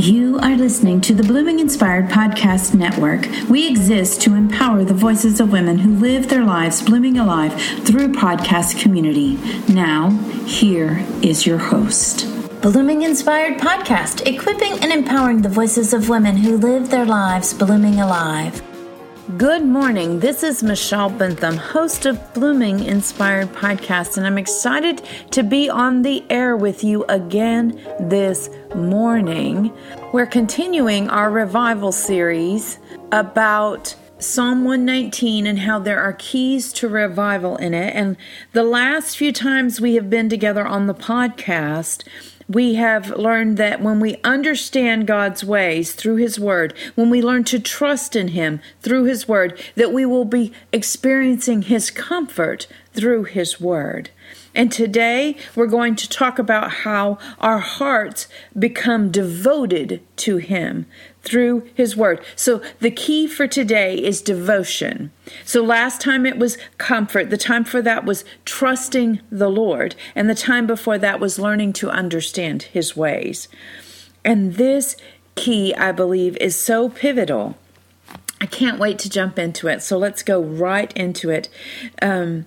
You are listening to the Blooming Inspired Podcast Network. We exist to empower the voices of women who live their lives blooming alive through podcast community. Now, here is your host. Blooming Inspired Podcast, equipping and empowering the voices of women who live their lives blooming alive. Good morning. This is Michelle Bentham, host of Blooming Inspired Podcast, and I'm excited to be on the air with you again this morning. We're continuing our revival series about Psalm 119 and how there are keys to revival in it. And the last few times we have been together on the podcast, we have learned that when we understand God's ways through His Word, when we learn to trust in Him through His Word, that we will be experiencing His comfort through His Word. And today we're going to talk about how our hearts become devoted to Him through His Word. So the key for today is devotion. So last time it was comfort. The time for that was trusting the Lord. And the time before that was learning to understand His ways. And this key, I believe, is so pivotal. I can't wait to jump into it. So let's go right into it. Um,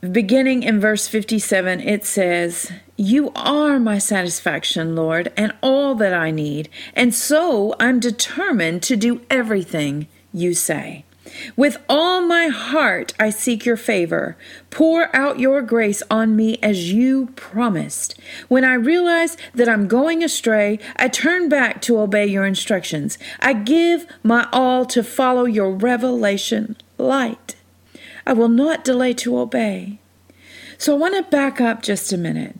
beginning in verse 57, it says, You are my satisfaction, Lord, and all that I need, and so I'm determined to do everything you say. With all my heart I seek your favor. Pour out your grace on me as you promised. When I realize that I'm going astray, I turn back to obey your instructions. I give my all to follow your revelation light. I will not delay to obey. So I want to back up just a minute.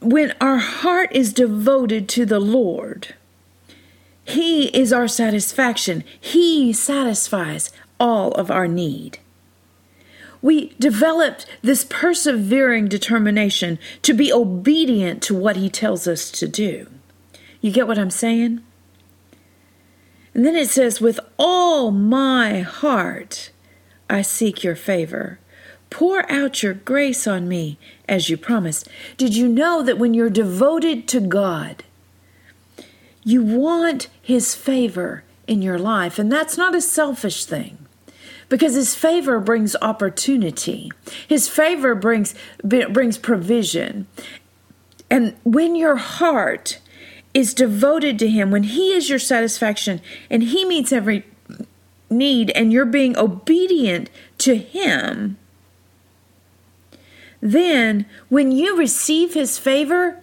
When our heart is devoted to the Lord, He is our satisfaction. He satisfies all of our need. We developed this persevering determination to be obedient to what He tells us to do. You get what I'm saying? And then it says, With all my heart, I seek your favor. Pour out your grace on me as you promised. Did you know that when you're devoted to God, you want His favor in your life? And that's not a selfish thing because his favor brings opportunity his favor brings brings provision and when your heart is devoted to him when he is your satisfaction and he meets every need and you're being obedient to Him, then when you receive His favor,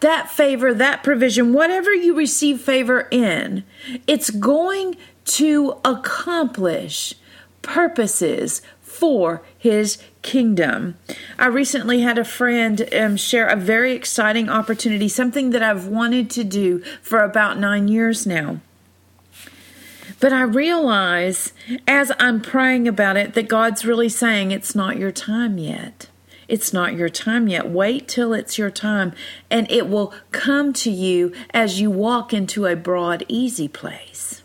that favor, that provision, whatever you receive favor in, it's going to accomplish purposes for his kingdom. I recently had a friend um, share a very exciting opportunity, something that I've wanted to do for about nine years now. But I realize as I'm praying about it that God's really saying it's not your time yet. It's not your time yet. Wait till it's your time, and it will come to you as you walk into a broad, easy place.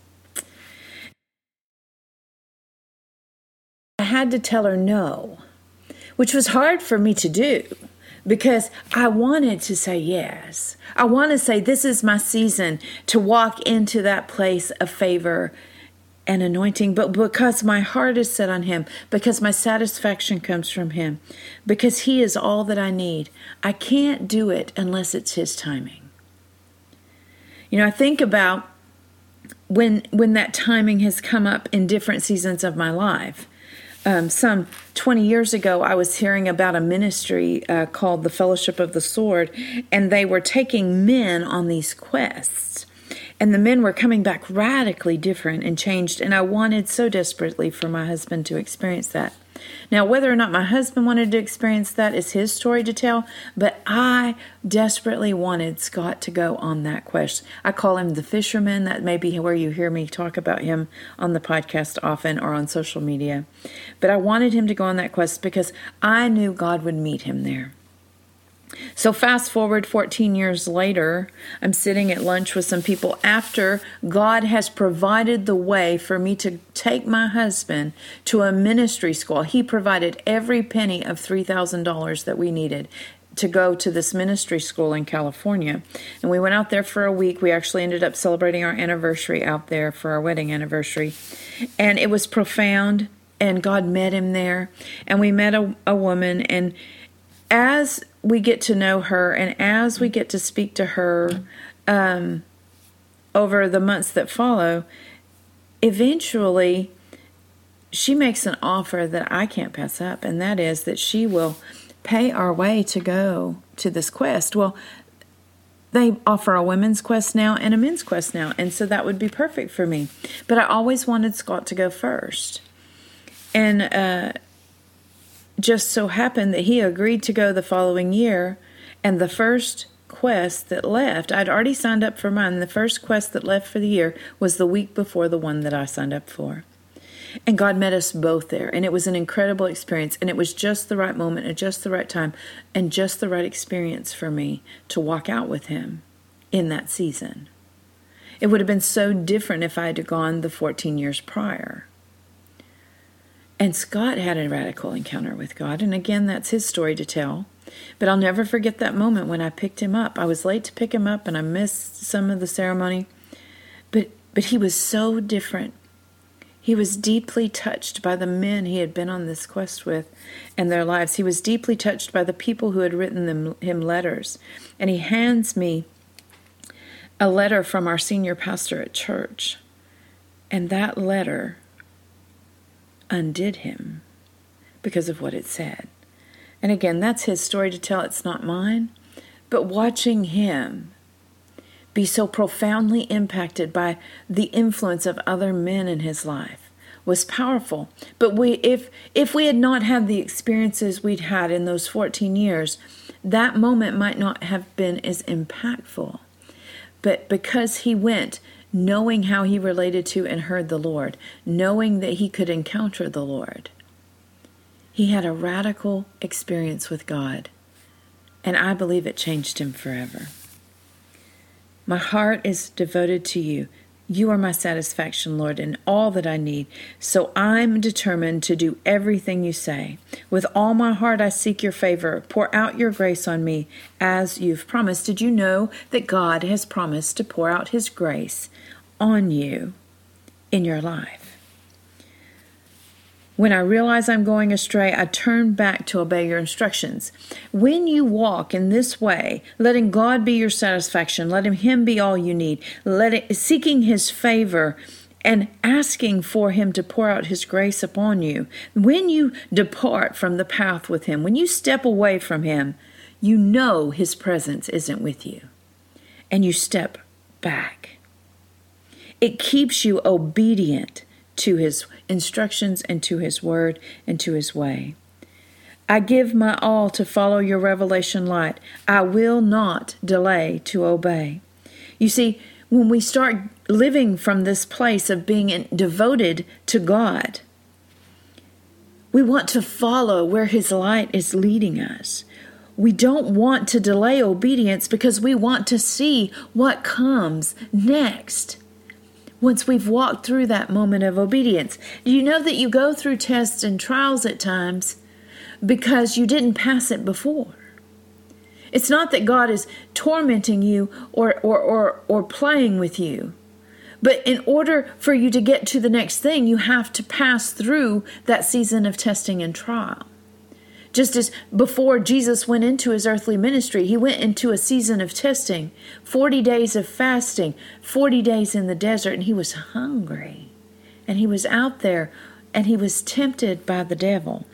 I had to tell her no, which was hard for me to do because I wanted to say yes. I want to say, This is my season to walk into that place of favor and anointing, but because my heart is set on Him, because my satisfaction comes from Him, because He is all that I need. I can't do it unless it's His timing. You know, I think about when when that timing has come up in different seasons of my life. Um, some 20 years ago, I was hearing about a ministry uh, called the Fellowship of the Sword, and they were taking men on these quests and the men were coming back radically different and changed and i wanted so desperately for my husband to experience that. Now whether or not my husband wanted to experience that is his story to tell but i desperately wanted scott to go on that quest. I call him the fisherman. That may be where you hear me talk about him on the podcast often or on social media. But i wanted him to go on that quest because i knew god would meet him there so, fast forward 14 years later, I'm sitting at lunch with some people after God has provided the way for me to take my husband to a ministry school. He provided every penny of $3,000 that we needed to go to this ministry school in California. And we went out there for a week. We actually ended up celebrating our anniversary out there for our wedding anniversary. And it was profound. And God met him there. And we met a, a woman. And as we get to know her and as we get to speak to her um, over the months that follow, eventually she makes an offer that I can't pass up, and that is that she will pay our way to go to this quest. Well, they offer a women's quest now and a men's quest now, and so that would be perfect for me. But I always wanted Scott to go first. And uh, just so happened that he agreed to go the following year, and the first quest that left, I'd already signed up for mine. The first quest that left for the year was the week before the one that I signed up for. And God met us both there. And it was an incredible experience. And it was just the right moment at just the right time and just the right experience for me to walk out with Him in that season. It would have been so different if I had gone the 14 years prior. And Scott had a radical encounter with God. And again, that's his story to tell. But I'll never forget that moment when I picked him up. I was late to pick him up and I missed some of the ceremony. But but he was so different he was deeply touched by the men he had been on this quest with and their lives. He was deeply touched by the people who had written them, him letters. And he hands me a letter from our senior pastor at church. And that letter undid him because of what it said. And again, that's his story to tell, it's not mine. But watching him be so profoundly impacted by the influence of other men in his life was powerful. But we if if we had not had the experiences we'd had in those 14 years, that moment might not have been as impactful. But because he went knowing how he related to and heard the Lord, knowing that he could encounter the Lord, he had a radical experience with God. And I believe it changed him forever. My heart is devoted to you. You are my satisfaction, Lord, and all that I need. So I'm determined to do everything you say. With all my heart, I seek your favor. Pour out your grace on me as you've promised. Did you know that God has promised to pour out his grace on you in your life? When I realize I'm going astray, I turn back to obey your instructions. When you walk in this way, letting God be your satisfaction, letting Him be all you need, seeking His favor, and asking for Him to pour out His grace upon you, when you depart from the path with Him, when you step away from Him, you know His presence isn't with you, and you step back. It keeps you obedient to his instructions and to his word and to his way. I give my all to follow your revelation light. I will not delay to obey. You see, when we start living from this place of being devoted to God, we want to follow where His light is leading us. We don't want to delay obedience because we want to see what comes next once we've walked through that moment of obedience. Do you know that you go through tests and trials at times because you didn't pass it before? It's not that God is tormenting you or, or, or, or playing with you. But in order for you to get to the next thing, you have to pass through that season of testing and trial. Just as before Jesus went into his earthly ministry, he went into a season of testing, 40 days of fasting, 40 days in the desert, and he was hungry. And he was out there and he was tempted by the devil.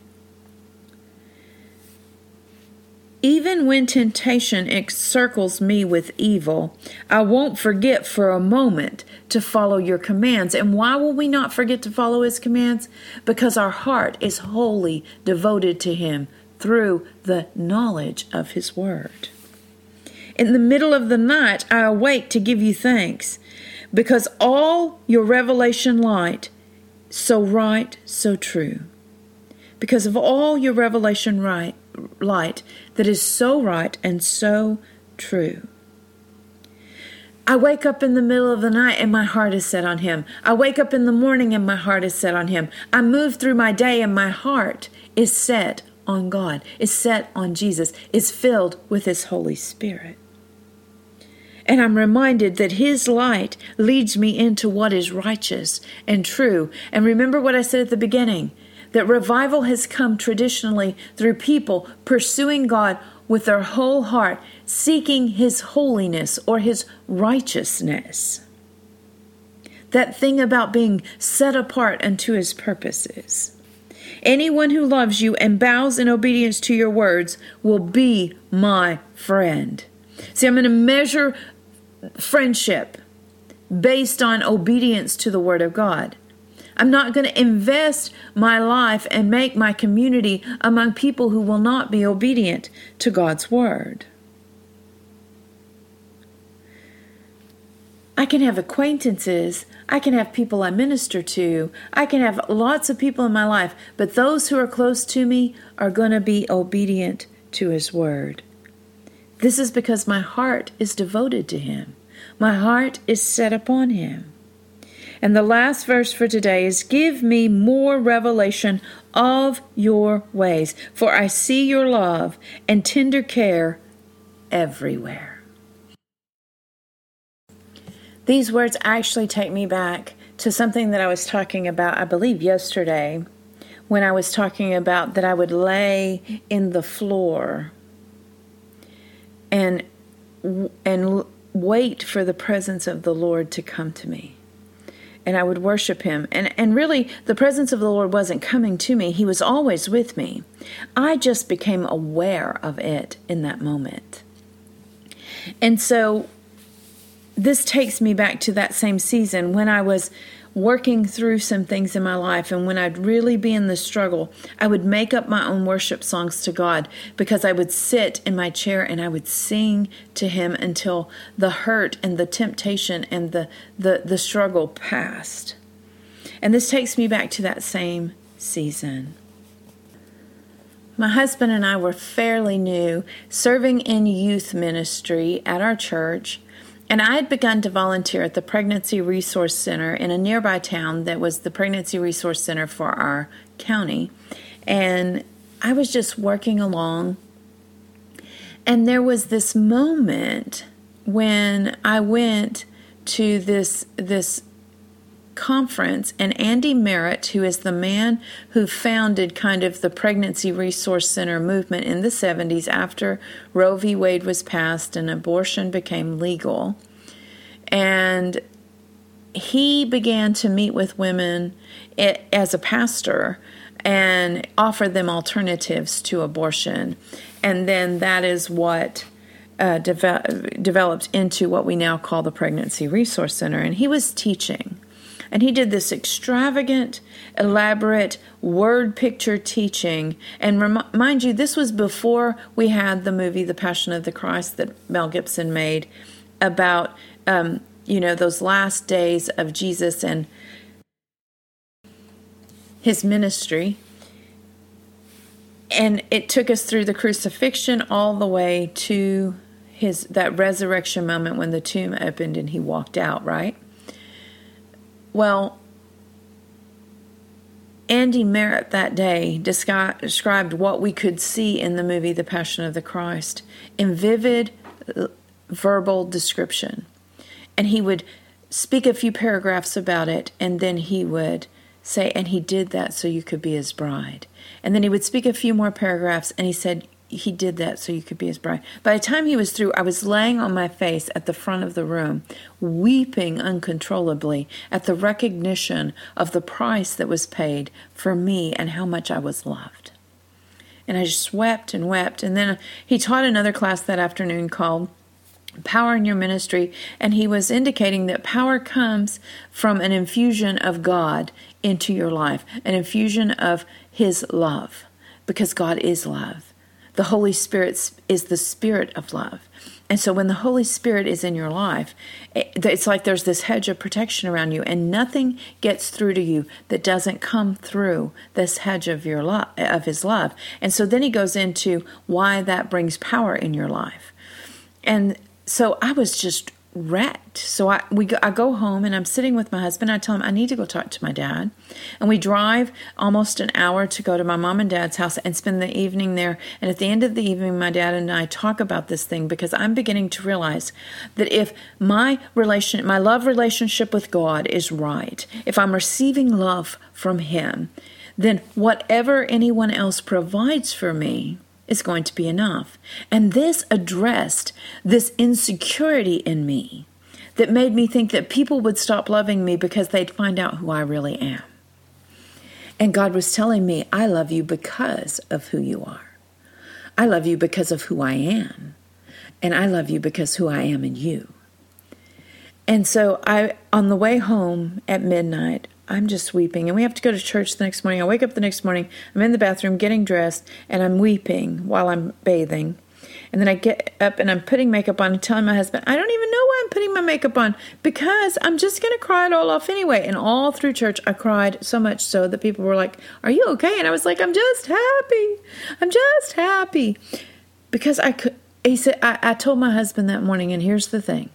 Even when temptation encircles me with evil, I won't forget for a moment to follow your commands. And why will we not forget to follow his commands? Because our heart is wholly devoted to him through the knowledge of his word. In the middle of the night, I awake to give you thanks because all your revelation light, so right, so true. Because of all your revelation right, light that is so right and so true. I wake up in the middle of the night and my heart is set on Him. I wake up in the morning and my heart is set on Him. I move through my day and my heart is set on God, is set on Jesus, is filled with His Holy Spirit. And I'm reminded that His light leads me into what is righteous and true. And remember what I said at the beginning that revival has come traditionally through people pursuing God with their whole heart, seeking His holiness or His righteousness. That thing about being set apart unto His purposes. Anyone who loves you and bows in obedience to your words will be my friend. See, I'm going to measure friendship based on obedience to the Word of God. I'm not going to invest my life and make my community among people who will not be obedient to God's Word. I can have acquaintances, I can have people I minister to, I can have lots of people in my life, but those who are close to me are going to be obedient to His Word. This is because my heart is devoted to Him. My heart is set upon Him. And the last verse for today is Give me more revelation of your ways, for I see your love and tender care everywhere. These words actually take me back to something that I was talking about, I believe, yesterday, when I was talking about that I would lay in the floor and and wait for the presence of the Lord to come to me. And I would worship him. And and really the presence of the Lord wasn't coming to me. He was always with me. I just became aware of it in that moment. And so this takes me back to that same season when I was working through some things in my life and when I'd really be in the struggle, I would make up my own worship songs to God because I would sit in my chair and I would sing to him until the hurt and the temptation and the the, the struggle passed. And this takes me back to that same season. My husband and I were fairly new serving in youth ministry at our church and I had begun to volunteer at the Pregnancy Resource Center in a nearby town that was the Pregnancy Resource Center for our county. And I was just working along. And there was this moment when I went to this this conference, and Andy Merritt, who is the man who founded kind of the Pregnancy Resource Center movement in the 70s after Roe v. Wade was passed and abortion became legal. And he began to meet with women as a pastor and offer them alternatives to abortion. And then that is what uh, deve- developed into what we now call the Pregnancy Resource Center. And he was teaching. And he did this extravagant, elaborate word picture teaching. And rem- mind you, this was before we had the movie The Passion of the Christ that Mel Gibson made about, um, you know, those last days of Jesus and his ministry. And it took us through the crucifixion all the way to his that resurrection moment when the tomb opened and he walked out, right? Well, Andy Merritt that day described what we could see in the movie The Passion of the Christ in vivid verbal description. And he would speak a few paragraphs about it, and then he would say, And he did that so you could be his bride. And then he would speak a few more paragraphs, and he said, he did that so you could be his bride. By the time he was through, I was laying on my face at the front of the room, weeping uncontrollably at the recognition of the price that was paid for me and how much I was loved. And I just wept and wept. And then he taught another class that afternoon called Power in Your Ministry, and he was indicating that power comes from an infusion of God into your life, an infusion of His love, because God is love. The Holy Spirit is the spirit of love. And so when the Holy Spirit is in your life, it's like there's this hedge of protection around you and nothing gets through to you that doesn't come through this hedge of your love of his love. And so then he goes into why that brings power in your life. And so I was just wrecked. So I we go, I go home and I'm sitting with my husband. I tell him I need to go talk to my dad, and we drive almost an hour to go to my mom and dad's house and spend the evening there. And at the end of the evening, my dad and I talk about this thing because I'm beginning to realize that if my relation, my love relationship with God is right, if I'm receiving love from Him, then whatever anyone else provides for me is going to be enough. And this addressed this insecurity in me that made me think that people would stop loving me because they'd find out who I really am. And God was telling me, I love you because of who you are. I love you because of who I am. And I love you because who I am in you. And so I on the way home at midnight, I'm just weeping. And we have to go to church the next morning. I wake up the next morning, I'm in the bathroom getting dressed, and I'm weeping while I'm bathing. And then I get up and I'm putting makeup on and telling my husband, I don't even know why I'm putting my makeup on because I'm just going to cry it all off anyway. And all through church, I cried so much so that people were like, Are you okay? And I was like, I'm just happy. I'm just happy. Because I could, he said, I, I told my husband that morning, and here's the thing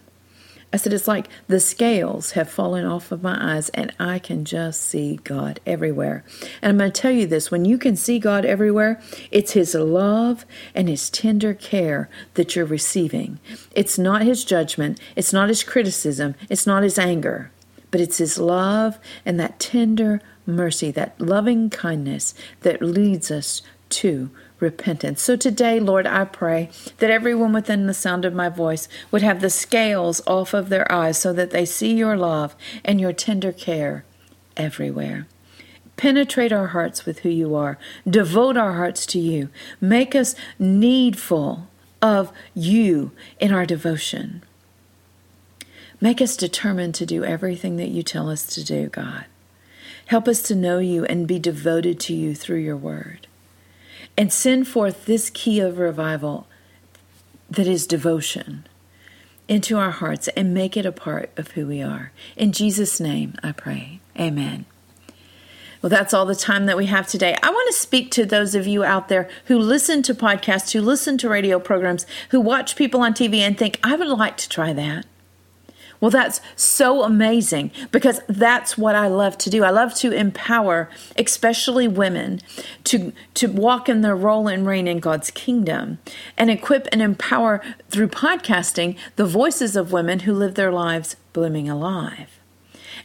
I said, it's like the scales have fallen off of my eyes and I can just see God everywhere. And I'm going to tell you this when you can see God everywhere, it's His love and His tender care that you're receiving. It's not His judgment, it's not His criticism, it's not His anger, but it's His love and that tender mercy, that loving kindness that leads us to repentance. So today, Lord, I pray that everyone within the sound of my voice would have the scales off of their eyes so that they see your love and your tender care everywhere. Penetrate our hearts with who you are. Devote our hearts to you. Make us needful of you in our devotion. Make us determined to do everything that you tell us to do, God. Help us to know you and be devoted to you through your word and send forth this key of revival that is devotion into our hearts and make it a part of who we are. In Jesus' name, I pray. Amen. Well, that's all the time that we have today. I want to speak to those of you out there who listen to podcasts, who listen to radio programs, who watch people on TV and think, I would like to try that. Well, that's so amazing because that's what I love to do. I love to empower, especially women, to, to walk in their role and reign in God's kingdom and equip and empower through podcasting the voices of women who live their lives blooming alive.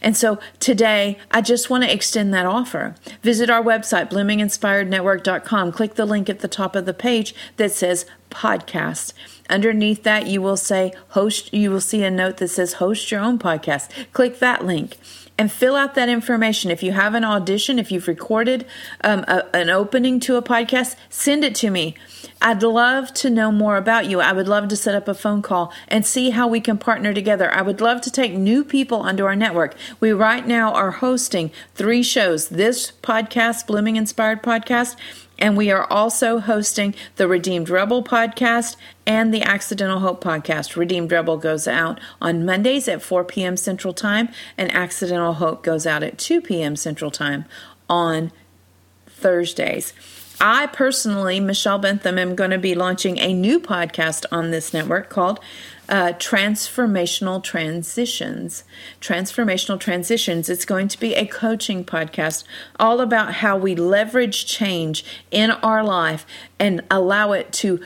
And so today, I just want to extend that offer. Visit our website, bloominginspirednetwork.com. Click the link at the top of the page that says podcast. Underneath that, you will say host, you will see a note that says host your own podcast. Click that link and fill out that information. If you have an audition, if you've recorded um, a, an opening to a podcast, send it to me. I'd love to know more about you. I would love to set up a phone call and see how we can partner together. I would love to take new people onto our network. We right now are hosting three shows this podcast, Blooming Inspired Podcast, and we are also hosting the Redeemed Rebel podcast and the Accidental Hope podcast. Redeemed Rebel goes out on Mondays at 4 p.m. Central Time, and Accidental Hope goes out at 2 p.m. Central Time on Thursdays. I personally, Michelle Bentham, am going to be launching a new podcast on this network called uh, Transformational Transitions. Transformational Transitions. It's going to be a coaching podcast all about how we leverage change in our life and allow it to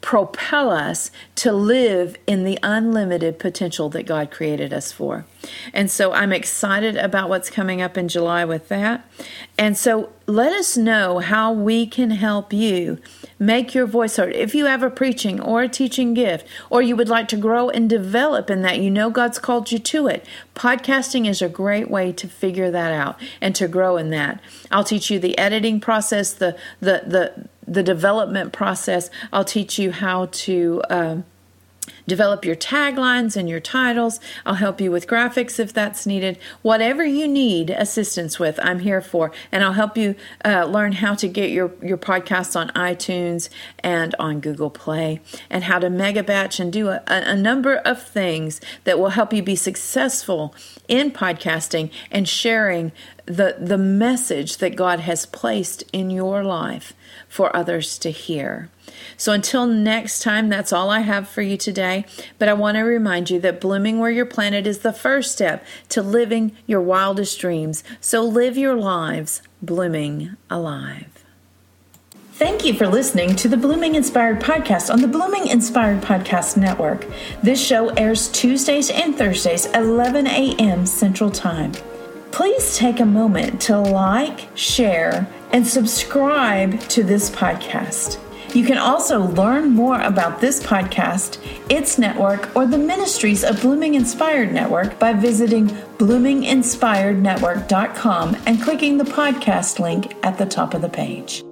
propel us to live in the unlimited potential that God created us for. And so I'm excited about what's coming up in July with that. And so let us know how we can help you make your voice heard. If you have a preaching or a teaching gift, or you would like to grow and develop in that, you know God's called you to it. Podcasting is a great way to figure that out and to grow in that. I'll teach you the editing process, the the the the development process. I'll teach you how to. Um, Develop your taglines and your titles. I'll help you with graphics if that's needed. Whatever you need assistance with, I'm here for. And I'll help you uh, learn how to get your, your podcasts on iTunes and on Google Play and how to mega batch and do a, a number of things that will help you be successful in podcasting and sharing the, the message that God has placed in your life for others to hear. So until next time, that's all I have for you today. But I want to remind you that blooming where you're planted is the first step to living your wildest dreams. So live your lives blooming alive. Thank you for listening to the Blooming Inspired podcast on the Blooming Inspired Podcast Network. This show airs Tuesdays and Thursdays 11 a.m. Central Time. Please take a moment to like, share, and subscribe to this podcast. You can also learn more about this podcast, its network, or the ministries of Blooming Inspired Network by visiting bloominginspirednetwork.com and clicking the podcast link at the top of the page.